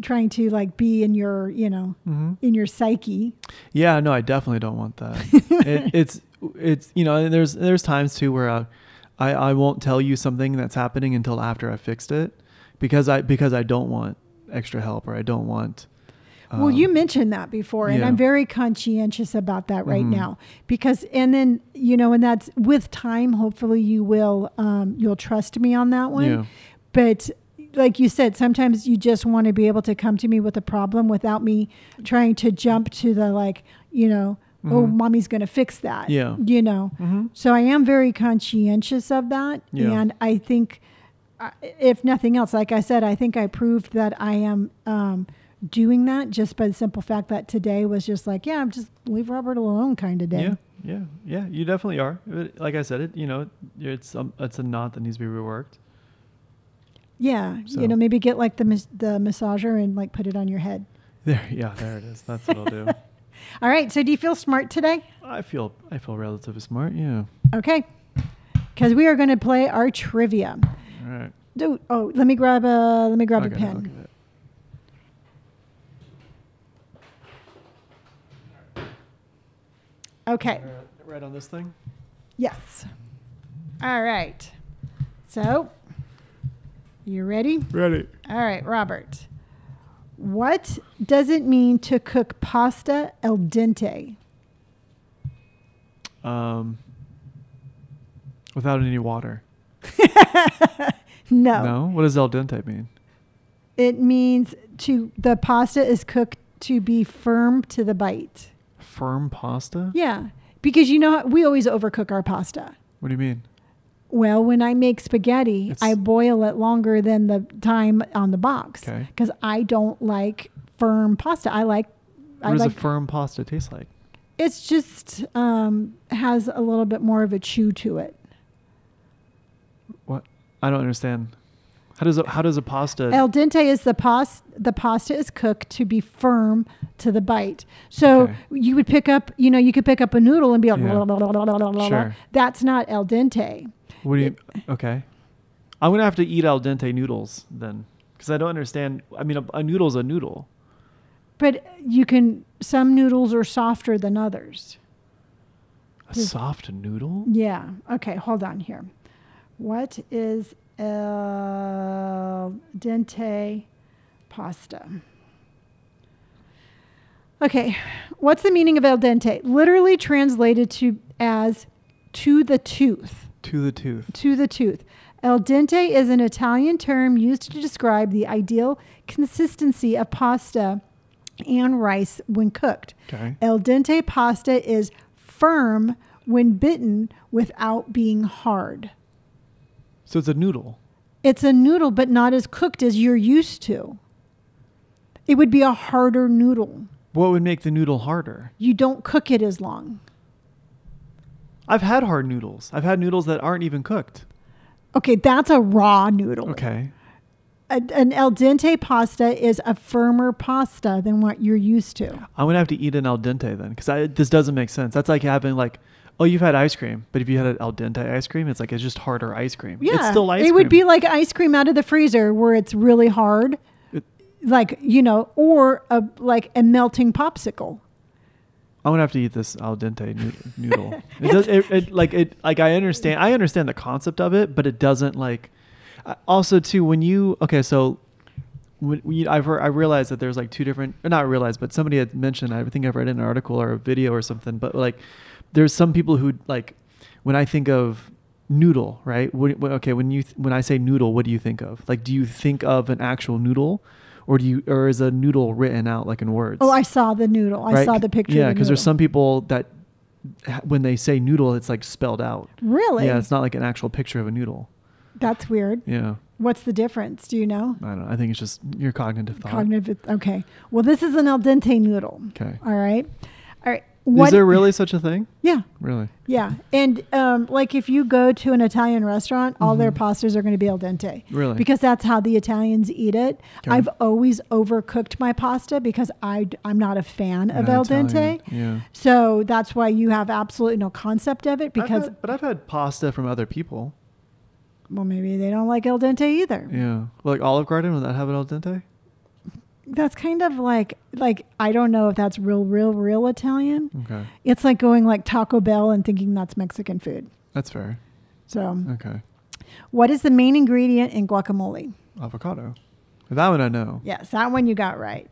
trying to like be in your, you know, hmm in your psyche. Yeah, no, I definitely don't want that. it, it's it's you know, and there's there's times too where I, I I won't tell you something that's happening until after I fixed it, because I because I don't want extra help or I don't want. well, um, you mentioned that before, and yeah. I'm very conscientious about that right Mhm. now because, and then you know, and that's with time. Hopefully, you will um, you'll trust me on that one. Yeah. But like you said, sometimes you just want to be able to come to me with a problem without me trying to jump to the like, you know, oh, Mhm. mommy's going to fix that. Yeah. You know. Mm-hmm. So I am very conscientious of that, Yeah. and I think, uh, if nothing else, like I said, I think I proved that I am um, doing that just by the simple fact that today was just like, yeah, I'm just leave Robert alone kind of day. Yeah, yeah, yeah. You definitely are. Like I said, it you know, it's um, it's a knot that needs to be reworked. Yeah, So- you know, maybe get like the mas- the massager and like put it on your head. There, yeah, there it is. That's what I'll do. All right. So do you feel smart today? I feel I feel relatively smart. Yeah. Okay. Because we are going to play our trivia. All right. Do, oh, let me grab a let me grab Okay, a pen. I'll get it. Okay. Right on this thing. Yes. All right. So, you ready? Ready. All right, Robert. What does it mean to cook pasta al dente? Um. Without any water. No. No. What does al dente mean? It means to the pasta is cooked to be firm to the bite. Firm pasta. Yeah. Because you know we always overcook our pasta. What do you mean? Well, when I make spaghetti, It's- I boil it longer than the time on the box Okay. because I don't like firm pasta. I like What I does like a firm pasta taste like? it's just um, has a little bit more of a chew to it. What? I don't understand. How does a, how does a pasta? Al dente is the pasta. The pasta is cooked to be firm to the bite. So Okay. you would pick up, you know, you could pick up a noodle and be like, Yeah. blah, blah, blah. Sure. that's not al dente. What do you? Okay. I'm gonna have to eat al dente noodles then, because I don't understand. I mean, a, a noodle's a noodle. But you can. Some noodles are softer than others. A soft noodle? Yeah. Okay, hold on here. What is al dente pasta? Okay, what's the meaning of al dente? Literally translated to as to the tooth. To the tooth. To the tooth. El dente is an Italian term used to describe the ideal consistency of pasta and rice when cooked. Okay. Al dente pasta is firm when bitten without being hard. So it's a noodle. It's a noodle, but not as cooked as you're used to. It would be a harder noodle. What would make the noodle harder? You don't cook it as long. I've had hard noodles. I've had noodles that aren't even cooked. Okay, that's a raw noodle. Okay. A- an al dente pasta is a firmer pasta than what you're used to. I'm gonna have to eat an al dente then, because this doesn't make sense. That's like having like, oh, you've had ice cream, but if you had an al dente ice cream, it's like it's just harder ice cream. Yeah, it's still ice it cream. would be like ice cream out of the freezer where it's really hard, It- like you know, or a like a melting popsicle. I'm gonna have to eat this al dente noo- noodle. It does it, it like it like I understand I understand the concept of it, but it doesn't like. I- Also, too, when you okay, so when we I've heard, I realized that there's like two different. Or not realized, but somebody had mentioned. I think I've read in an article or a video or something. But like, there's some people who like when I think of noodle, right? When- okay, when you th- when I say noodle, what do you think of? Like, do you think of an actual noodle, or do you or is a noodle written out like in words? Oh, I saw the noodle. I saw the picture. Yeah, of the because there's some people that when they say noodle, it's like spelled out. Really? Yeah, it's not like an actual picture of a noodle. That's weird. Yeah, What's the difference? Do you know? I don't know. I think it's just your cognitive thought. Cognitive. Okay. Well, this is an al dente noodle. okay. All right. All right. Is there really such a thing? Yeah. Really? Yeah. And um, like if you go to an Italian restaurant, all their Mhm. pastas are going to be al dente. Really? Because that's how the Italians eat it. Okay. I've always overcooked my pasta because I, am not a fan You're of al Italian. dente. Yeah. So that's why you have absolutely no concept of it I've because, had- but I've had pasta from other people. well, maybe they don't like al dente either. Yeah. Like Olive Garden, would that have it al dente? That's kind of like, like, I don't know if that's real, real, real Italian. Okay. It's like going like Taco Bell and thinking that's Mexican food. That's fair. So, Okay. what is the main ingredient in guacamole? Avocado. That one I know. Yes, that one you got right.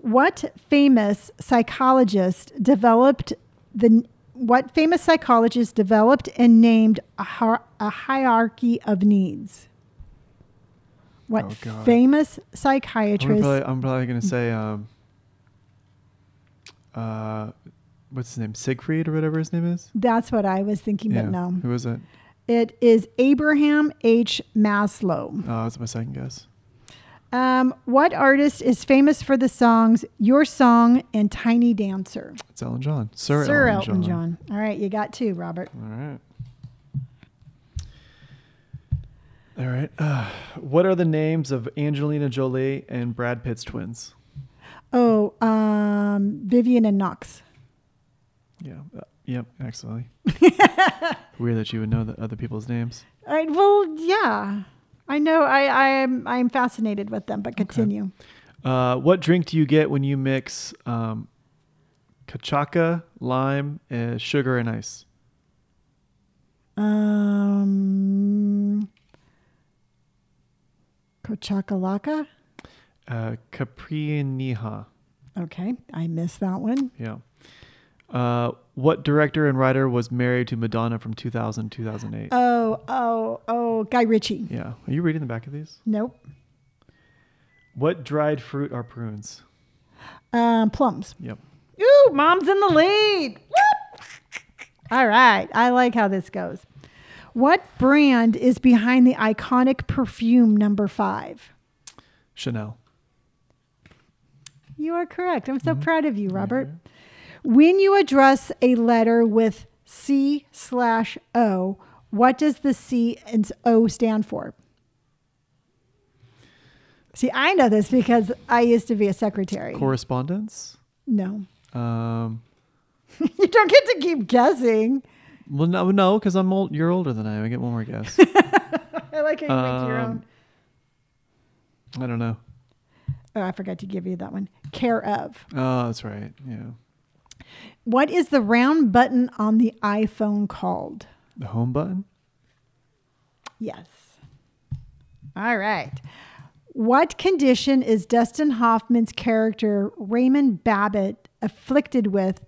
What famous psychologist developed the what famous psychologist developed and named a, hier- a hierarchy of needs? What Oh, famous psychiatrist? I'm probably gonna say um. Uh, what's his name? Siegfried or whatever his name is. That's what I was thinking, Yeah. but no. Who is it? It is Abraham H. Maslow. Oh, that's my second guess. Um, what artist is famous for the songs "Your Song" and "Tiny Dancer"? It's Ellen John. Sir, Elton John. Sir Ellen Elton John. All right, you got two, Robert. All right. All right. Uh, what are the names of Angelina Jolie and Brad Pitt's twins? Oh, um, Vivienne and Knox. Yeah. Uh, yep. Actually. Weird that you would know the other people's names. I, well, yeah, I know. I, I am I'm fascinated with them. But continue. Uh, what drink do you get when you mix um, kachaka, lime, uh, sugar, and ice? Um, Cochakalaka. Uh, Caipirinha. Okay, I missed that one. Yeah. Uh, what director and writer was married to Madonna from 2000 2008? Oh, oh, oh, Guy Ritchie. yeah. Are you reading the back of these? Nope. What dried fruit are prunes? Um, plums. Yep. Ooh, mom's in the lead. All right. I like how this goes. What brand is behind the iconic perfume number five? Chanel. You are correct. I'm so Mhm. proud of you, Robert. When you address a letter with C slash O, what does the C and O stand for? See, I know this because I used to be a secretary. Correspondence? No. Um, you don't get to keep guessing. Well, no, no, because I'm old. You're older than I am. I get one more guess. I like how you make your Um, own. I don't know. Oh, I forgot to give you that one. Care of. Oh, that's right. Yeah. What is the round button on the iPhone called? The home button? Yes. All right. What condition is Dustin Hoffman's character Raymond Babbitt afflicted with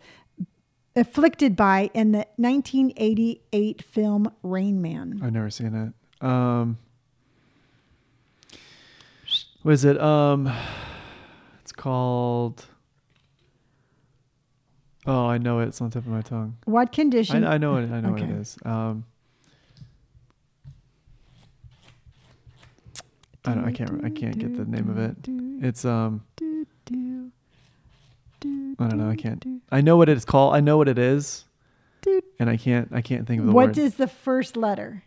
afflicted by in the 1988 film Rain Man? I've never seen it. Um, what is it? Um, it's called. Oh, I know it. It's on the tip of my tongue. What condition? I, I know it. I know what it is. Um, I don't. I can't. I can't get the name of it. It's um. I don't know. I can't. I know what it's called. I know what it is, and I can't. I can't think of the What word. is the first letter?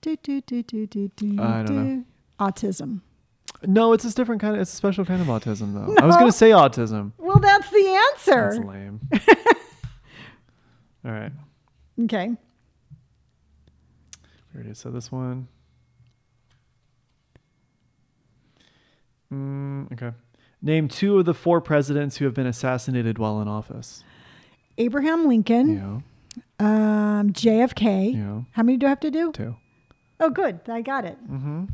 Do, do, do, do, do, do, I don't know. Autism. No, it's a different kind of. It's a special kind of autism, though. I was gonna say autism. Well, that's the answer. That's lame. All right, okay. we already said this one. Mm, okay. Name two of the four presidents who have been assassinated while in office. Abraham Lincoln, know, um, JFK. know, How many do I have to do? two. Oh, good. I got it. Mm-hmm.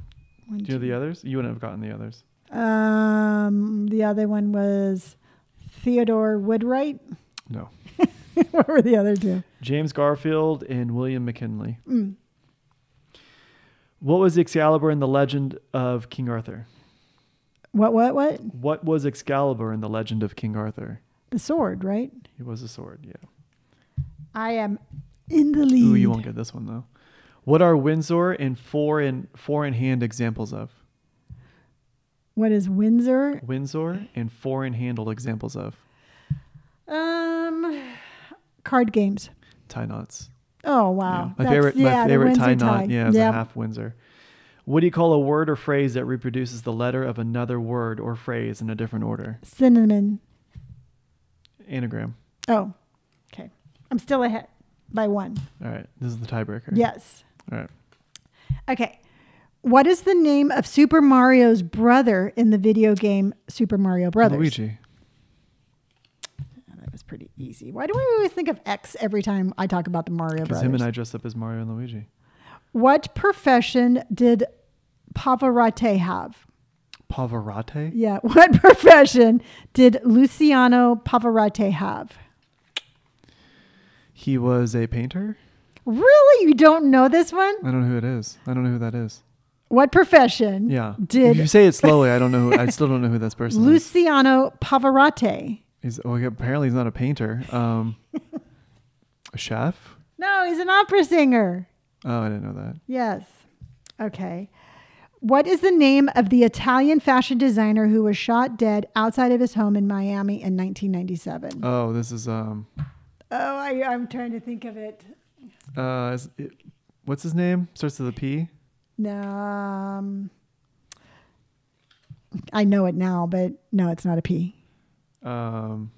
One, Do you know the others? You wouldn't have gotten the others. Um, the other one was Theodore Woodwright. No. what were the other two? James Garfield and William McKinley. Mm. What was Excalibur in the legend of King Arthur? What? What? What? What was Excalibur in the legend of King Arthur? The sword, right? He was a sword, yeah. I am in the lead. Ooh, you won't get this one though. What are Windsor and four in four in hand examples of? What is Windsor? Windsor and four in handle examples of Um, card games. tie knots. Oh Yeah. wow, My That's- favorite, yeah, my favorite tie knot. Yeah, is Yep. a half Windsor. What do you call a word or phrase that reproduces the letter of another word or phrase in a different order? Cinnamon. Anagram. Oh, okay. I'm still ahead by one. All right, this is the tiebreaker. Yes. All right. Okay. What is the name of Super Mario's brother in the video game Super Mario Brothers? Luigi. Ah, that was pretty easy. Why do I always think of X every time I talk about the Mario Brothers? Because him and I dress up as Mario and Luigi. what profession did Pavarotti have? Pavarotti? Yeah. What profession did Luciano Pavarotti have? He was a painter? Really? You don't know this one? I don't know who it is. I don't know who that is. What profession Yeah. did if you say it slowly, I don't know. Who, I still don't know who this person is. Luciano Pavarotti? He's well, apparently he's not a painter. Um, a chef? No, he's an opera singer. Oh, I didn't know that. Yes. Okay. What is the name of the Italian fashion designer who was shot dead outside of his home in Miami in 1997? Oh, this is um, Oh, I, I'm trying to think of it. uh, is it, what's his name? Starts with a P. No, um, I know it now, but no, it's not a P. Um,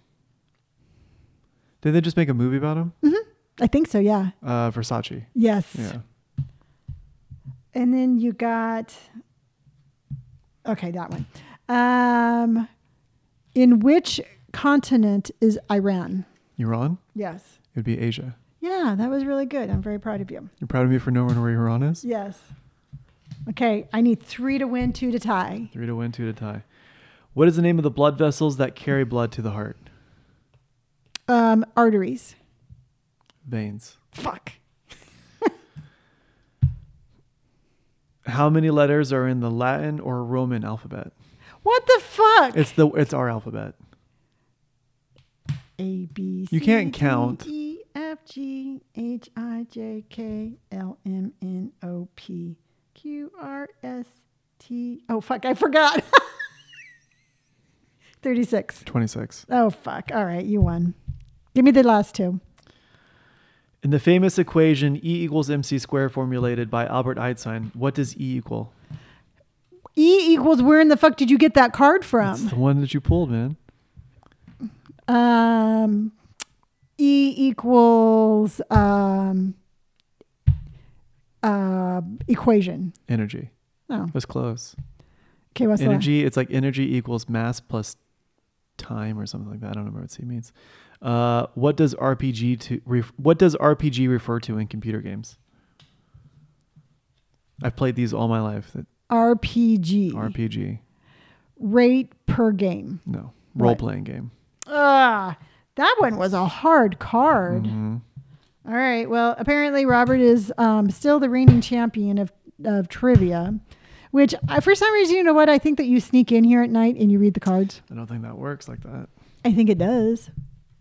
did they just make a movie about him? I think so. Yeah. Uh, Versace. Yes. Yeah. And then you got okay, that one. Um, in which continent is Iran? Iran? Yes. It would be Asia. Yeah, that was really good. I'm very proud of you. You're proud of me for knowing where Iran is? Yes. Okay, I need three to win, two to tie. Three to win, two to tie. What is the name of the blood vessels that carry blood to the heart? Um, arteries. Veins. Fuck. How many letters are in the Latin or Roman alphabet? What the fuck? It's the it's our alphabet. A B C. You can't count. E F G H I J K L M N O P Q R S T. Oh fuck! I forgot. Thirty-six. 26. Oh fuck! All right, you won. Give me the last two. In the famous equation E equals mc squared formulated by Albert Einstein, what does E equal? E equals. Where in the fuck did you get that card It's from? the one that you pulled, man. Um, E equals um, uh, equation. Energy. Oh, That's close. okay. What's energy, it's like energy equals mass plus time or something like that. I don't remember what C means. Uh, what does RPG to ref- what does RPG refer to in computer games? I've played these all my life. That RPG. RPG, Rate per game. no What? role playing game. Ah, that one was a hard card. Mhm. All right. Well, apparently Robert is um, still the reigning champion of, of trivia, which I, for some reason, you know what? I think that you sneak in here at night and you read the cards. I don't think that works like that. I think it does.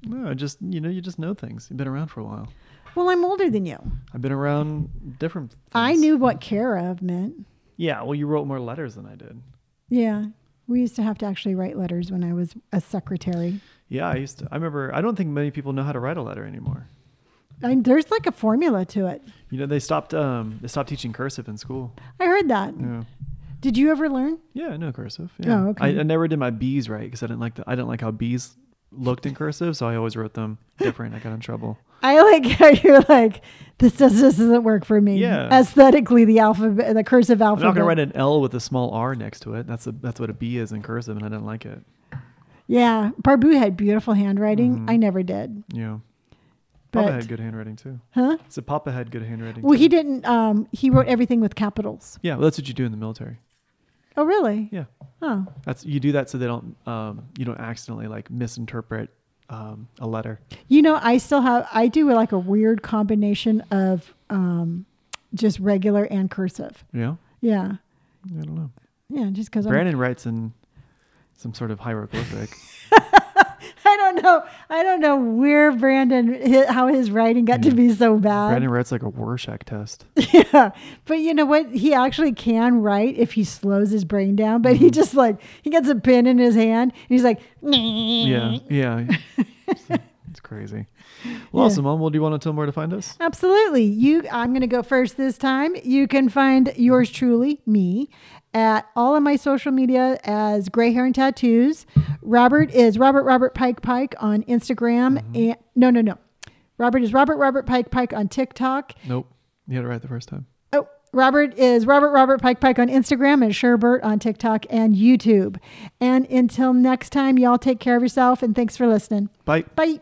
No, I just you know you just know things. You've been around for a while. Well, I'm older than you. I've been around different. Things. I knew what care of meant. Yeah, well, you wrote more letters than I did. Yeah. We used to have to actually write letters when I was a secretary. Yeah, I used to. I remember. I don't think many people know how to write a letter anymore. I, there's like a formula to it. You know, they stopped. Um, they stopped teaching cursive in school. I heard that. Yeah. Did you ever learn? Yeah, I know cursive. Yeah. Oh, okay. I, I never did my B's right because I didn't like the. I didn't like how B's looked in cursive, so I always wrote them different. I got in trouble. I like how you're like, this, does, this doesn't work for me. Yeah. Aesthetically, the alphabet, the cursive alphabet. I'm not gonna write an L with a small R next to it. That's a that's what a B is in cursive, and I didn't like it. Yeah, Barbu had beautiful handwriting. Mhm. I never did. Yeah. Papa But had good handwriting too. huh? So Papa had good handwriting. Well, too. he didn't. Um, he wrote everything with capitals. Yeah, well, that's what you do in the military. Oh, really? Yeah. Oh, That's you do that so they don't um you don't accidentally like misinterpret um a letter. you know, I still have. I do like a weird combination of um, just regular and cursive. Yeah. Yeah, I don't know. yeah. Just because Brandon writes in some sort of hieroglyphic. I don't know. I don't know where Brandon how his writing got to be so bad. Brandon writes like a Rorschach test. Yeah, but you know what? He actually can write if he slows his brain down. But he mm-hmm. just like he gets a pen in his hand and he's like, Yeah, yeah. crazy. Well, Yeah. awesome, Mom. Well, do you want to tell them where to find us? Absolutely. You I'm going to go first this time. You can find yours truly, me, at all of my social media as Gray Hair and Tattoos. Robert is Robert Robert Pike Pike on Instagram mm-hmm. and no, no, no. Robert is Robert Robert Pike Pike on TikTok. Nope. You had it right the first time. Oh, Robert is Robert Robert Pike Pike on Instagram and Sherbert on TikTok and YouTube. And until next time, y'all take care of yourself and thanks for listening. Bye. Bye.